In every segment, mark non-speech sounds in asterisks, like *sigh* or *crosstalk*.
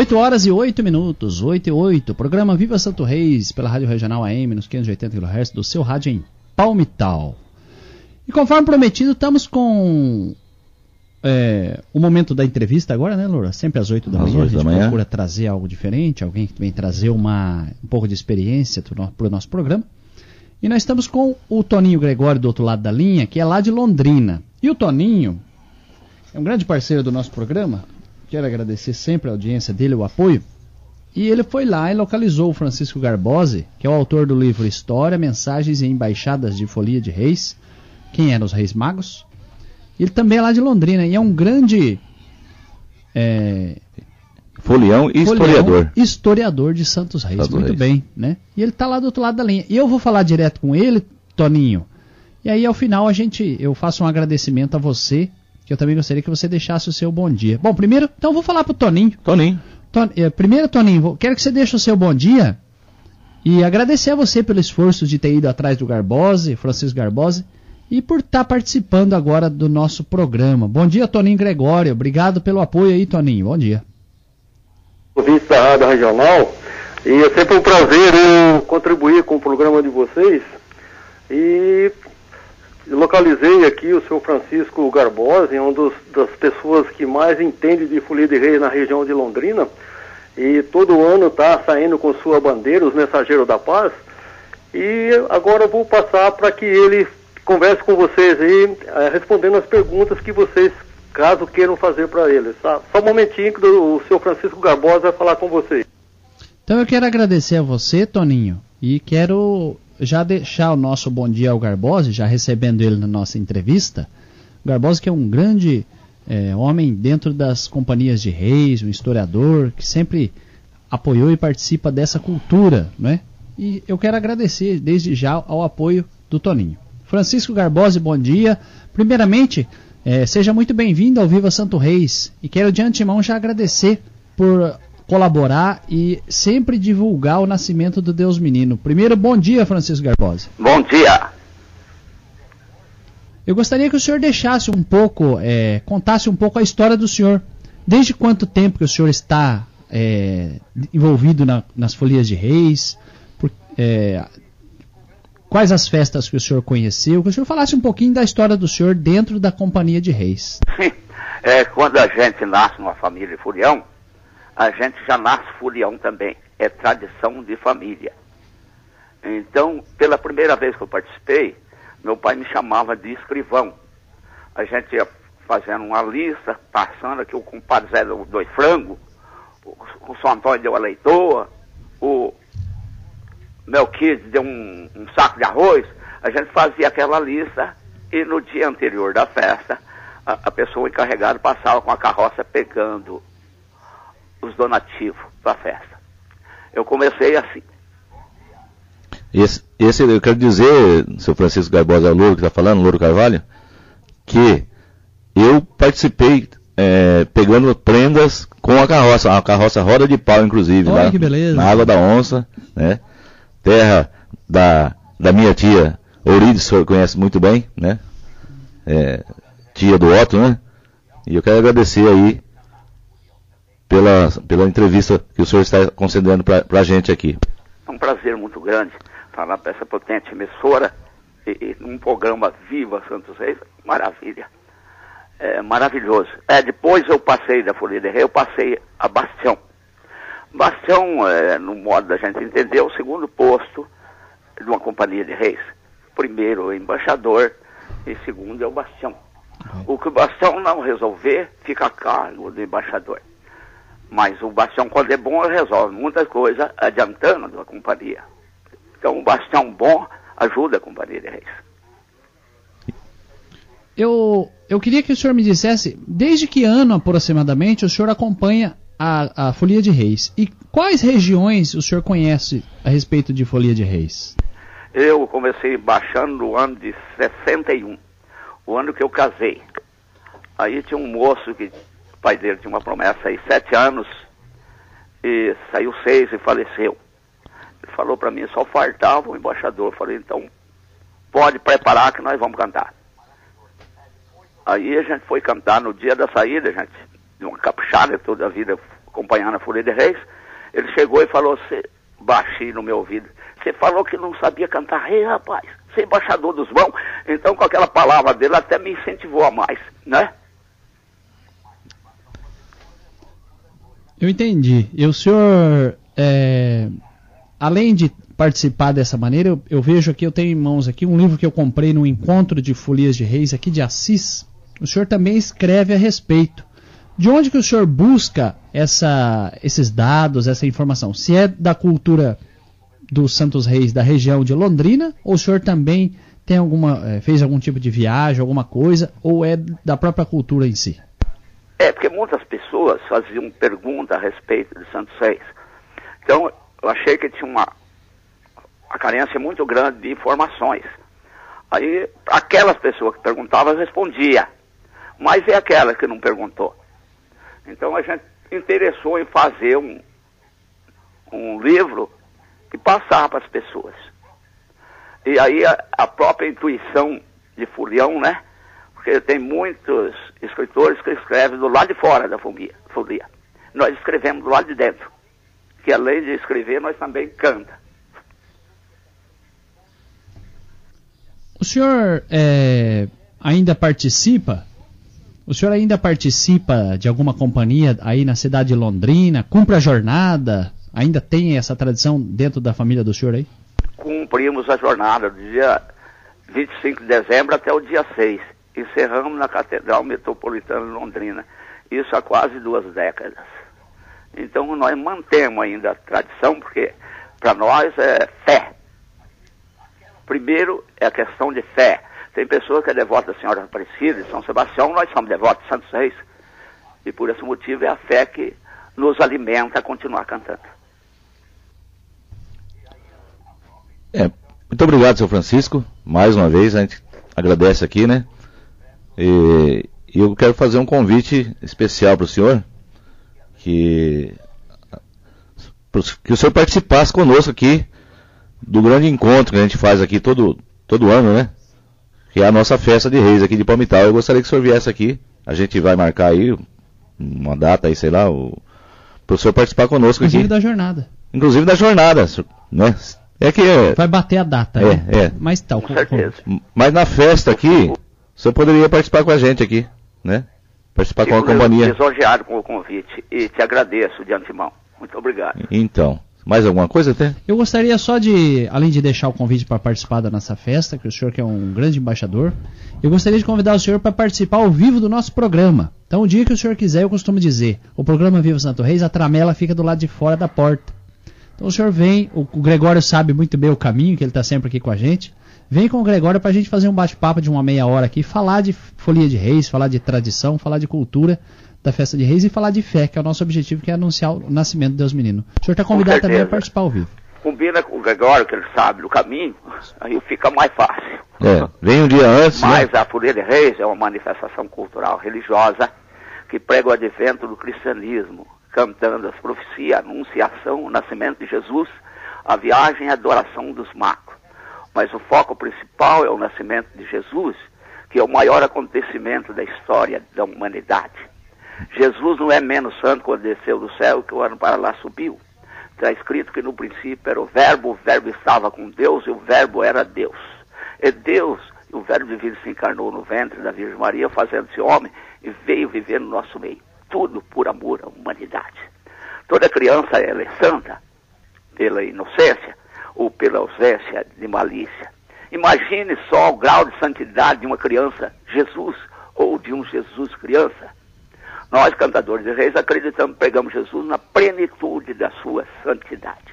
8 horas e 8 minutos, 8 e 8. Programa Viva Santo Reis pela Rádio Regional AM nos 580 kHz do seu rádio em Palmital. E conforme prometido, estamos com é, o momento da entrevista agora, né, Loura? Sempre às 8 da Às manhã. A 8 gente da manhã. procura trazer algo diferente, alguém que vem trazer uma, um pouco de experiência para o nosso programa. E nós estamos com o Toninho Gregório do outro lado da linha, que é lá de Londrina. E o Toninho é um grande parceiro do nosso programa. Quero agradecer sempre a audiência dele, o apoio. E ele foi lá e localizou o Francisco Garbose, que é o autor do livro História, Mensagens e Embaixadas de Folia de Reis. Quem eram os Reis Magos? Ele também é lá de Londrina e é um grande é, Folião e folião, historiador. historiador de Santos Reis. Santos Muito Reis. bem, né? E ele tá lá do outro lado da linha. E eu vou falar direto com ele, Toninho. E aí ao final a gente eu faço um agradecimento a você, que eu também gostaria que você deixasse o seu bom dia. Bom, primeiro, então eu vou falar pro Toninho. Toninho. Ton- eh, primeiro, Toninho, vou- quero que você deixe o seu bom dia e agradecer a você pelo esforço de ter ido atrás do Garbose, Francisco Garbose, e por estar participando agora do nosso programa. Bom dia, Toninho Gregório. Obrigado pelo apoio aí, Toninho. Bom dia. ouvintes da Rádio Regional e é sempre um prazer eu contribuir com o programa de vocês e localizei aqui o seu Francisco Garbosa, um dos, das pessoas que mais entende de folia de reis na região de Londrina e todo ano está saindo com sua bandeira, os mensageiros da paz e agora vou passar para que ele converse com vocês aí, eh, respondendo as perguntas que vocês, caso queiram fazer para ele. Tá? Só um momentinho que o, o seu Francisco Garbosa vai falar com vocês. Então eu quero agradecer a você, Toninho, e quero já deixar o nosso bom dia ao Garbose, já recebendo ele na nossa entrevista. O Garbose que é um grande eh, homem dentro das companhias de reis, um historiador que sempre apoiou e participa dessa cultura, né? E eu quero agradecer desde já ao apoio do Toninho. Francisco Garbose, bom dia. Primeiramente, eh, seja muito bem-vindo ao Viva Santo Reis e quero de antemão já agradecer por colaborar e sempre divulgar o nascimento do Deus Menino. Primeiro, bom dia, Francisco Garbose. Bom dia. Eu gostaria que o senhor deixasse um pouco, eh, contasse um pouco a história do senhor. Desde quanto tempo que o senhor está eh, envolvido na- nas folias de reis? Por- eh, quais as festas que o senhor conheceu? Que o senhor falasse um pouquinho da história do senhor dentro da companhia de reis. *laughs* É, quando a gente nasce numa família de folião, a gente já nasce folião também. É tradição de família. Então, pela primeira vez que eu participei, meu pai me chamava de escrivão. A gente ia fazendo uma lista, passando aqui o compadre Zé deu dois frangos, o, São Antônio deu a leitoa, o Melquides deu um, um saco de arroz. A gente fazia aquela lista e no dia anterior da festa, a, a pessoa encarregada passava com a carroça pegando os donativos para a festa. Eu comecei assim. Esse, esse eu quero dizer, seu Francisco Garbosa Louro que está falando, Louro Carvalho, que eu participei é, pegando prendas com a carroça, a carroça roda de pau, inclusive, Olha lá que beleza. na Água da Onça, né? Terra da, da minha tia Ourides, o senhor conhece muito bem, né? É, tia do Otto, né? E eu quero agradecer aí pela, pela entrevista que o senhor está concedendo para a gente aqui. É um prazer muito grande falar para essa potente emissora e, e num programa Viva Santos Reis. Maravilha. É maravilhoso. É, depois eu passei da Folia de Rei, eu passei a Bastião. Bastião, é, no modo da gente entender, é o segundo posto de uma companhia de reis. Primeiro é o embaixador e segundo é o Bastião. O que o Bastião não resolver, fica a cargo do embaixador. Mas o Bastião, quando é bom, resolve muita coisa adiantando a companhia. Então, o Bastião bom ajuda a companhia de reis. Eu, eu queria que o senhor me dissesse, desde que ano aproximadamente o senhor acompanha a, a Folia de Reis? E quais regiões o senhor conhece a respeito de Folia de Reis? Eu comecei baixando no ano de 61, o ano que eu casei. Aí tinha um moço que o pai dele tinha uma promessa aí, sete anos, e saiu seis e faleceu. Ele falou para mim, só faltava o embaixador. Eu falei, então pode preparar que nós vamos cantar. Aí a gente foi cantar no dia da saída, gente, de uma capuchada toda a vida acompanhando a Folha de Reis, ele chegou e falou assim, baixinho no meu ouvido, você falou que não sabia cantar rei, rapaz, ser embaixador dos bons, então com aquela palavra dele até me incentivou a mais, né? Eu entendi. E o senhor, é, além de participar dessa maneira, eu, eu, vejo aqui, eu tenho em mãos aqui um livro que eu comprei no Encontro de Folias de Reis aqui de Assis. O senhor também escreve a respeito. De onde que o senhor busca essa, esses dados, essa informação? Se é da cultura dos Santos Reis da região de Londrina, ou o senhor também tem alguma, é, fez algum tipo de viagem, alguma coisa, ou é da própria cultura em si? É, porque muitas pessoas faziam pergunta a respeito de Santos Reis. Então, eu achei que tinha uma, uma carência muito grande de informações. Aí, aquelas pessoas que perguntavam, respondia. Mas é aquela que não perguntou. Então, a gente interessou em fazer um, um livro que passar para as pessoas. E aí, a, a própria intuição de Fulião, né? Porque tem muitos escritores que escrevem do lado de fora da folia. Nós escrevemos do lado de dentro, que além de escrever, nós também canta. O senhor é, ainda participa? O senhor ainda participa de alguma companhia aí na cidade de Londrina? Cumpre a jornada? Ainda tem essa tradição dentro da família do senhor aí? Cumprimos a jornada do dia 25 de dezembro até o dia 6 encerramos na Catedral Metropolitana de Londrina. Isso há quase duas décadas. Então nós mantemos ainda a tradição, porque para nós é fé. Primeiro é a questão de fé. Tem pessoa que é devota da Senhora Aparecida, de São Sebastião, nós somos devotos de Santos Reis. E por esse motivo é a fé que nos alimenta a continuar cantando. É, muito obrigado, seu Francisco. Mais uma vez, a gente agradece aqui, né? E, eu quero fazer um convite especial para o senhor, que, que o senhor participasse conosco aqui do grande encontro que a gente faz aqui todo, todo ano, né? Que é a nossa festa de reis aqui de Palmital. Eu gostaria que o senhor viesse aqui. A gente vai marcar aí uma data aí, sei lá, o, para o senhor participar conosco Inclusive aqui. da jornada. Inclusive da jornada, né? É que é, vai bater a data, é, né? é. Mas tal. Com certeza. Mas na festa aqui, você poderia participar com a gente aqui, né? Participar Fico com a companhia. lisonjeado com o convite e te agradeço de antemão. Muito obrigado. Então, mais alguma coisa até? Eu gostaria só de, além de deixar o convite para participar da nossa festa, que o senhor que é um grande embaixador, eu gostaria de convidar o senhor para participar ao vivo do nosso programa. Então, o dia que o senhor quiser, eu costumo dizer, o programa Viva Santo Reis, a tramela fica do lado de fora da porta. Então o senhor vem, o, o Gregório sabe muito bem o caminho, que ele está sempre aqui com a gente. Vem com o Gregório para a gente fazer um bate-papo de uma meia hora aqui, falar de folia de reis, falar de tradição, falar de cultura da festa de reis e falar de fé, que é o nosso objetivo, que é anunciar o nascimento de Deus Menino. O senhor está convidado também a participar ao vivo. Combina com o Gregório, que ele sabe do caminho, aí fica mais fácil. É, vem um dia antes. Né? Mas né? a Folia de Reis é uma manifestação cultural religiosa que prega o advento do cristianismo, cantando as profecias, a anunciação, o nascimento de Jesus, a viagem e a adoração dos magos mas o foco principal é o nascimento de Jesus, que é o maior acontecimento da história da humanidade. Jesus não é menos santo quando desceu do céu que o ano para lá subiu. Está escrito que no princípio era o Verbo, o Verbo estava com Deus e o Verbo era Deus. É Deus, e o Verbo divino se encarnou no ventre da Virgem Maria, fazendo-se homem e veio viver no nosso meio. Tudo por amor à humanidade. Toda criança ela é santa pela inocência, ou pela ausência de malícia. Imagine só o grau de santidade de uma criança Jesus ou de um Jesus criança. Nós, cantadores de reis, acreditamos, pegamos Jesus na plenitude da sua santidade.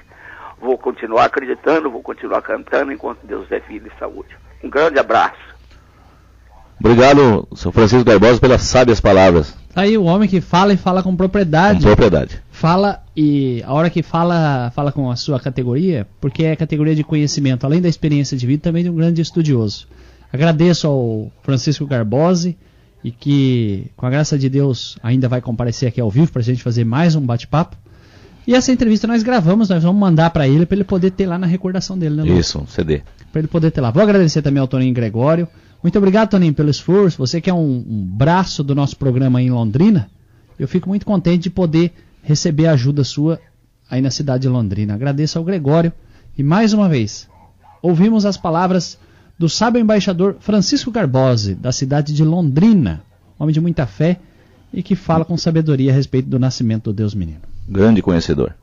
Vou continuar acreditando, vou continuar cantando enquanto Deus der vida e saúde. Um grande abraço. Obrigado, São Francisco Barbosa, pelas sábias palavras. Tá aí o homem que fala e fala com propriedade. Com propriedade. Fala e a hora que fala, fala com a sua categoria, porque é categoria de conhecimento, além da experiência de vida, também de um grande estudioso. Agradeço ao Francisco Garbose e que, com a graça de Deus, ainda vai comparecer aqui ao vivo para a gente fazer mais um bate-papo. E essa entrevista nós gravamos, nós vamos mandar para ele, para ele poder ter lá na recordação dele, né, Lu? Isso, um CD. Para ele poder ter lá. Vou agradecer também ao Toninho Gregório. Muito obrigado, Toninho, pelo esforço. Você que é um, um braço do nosso programa em Londrina. Eu fico muito contente de poder receber a ajuda sua aí na cidade de Londrina. Agradeço ao Gregório e mais uma vez ouvimos as palavras do sábio embaixador Francisco Garbose, da cidade de Londrina, homem de muita fé e que fala com sabedoria a respeito do nascimento do Deus menino. Grande conhecedor.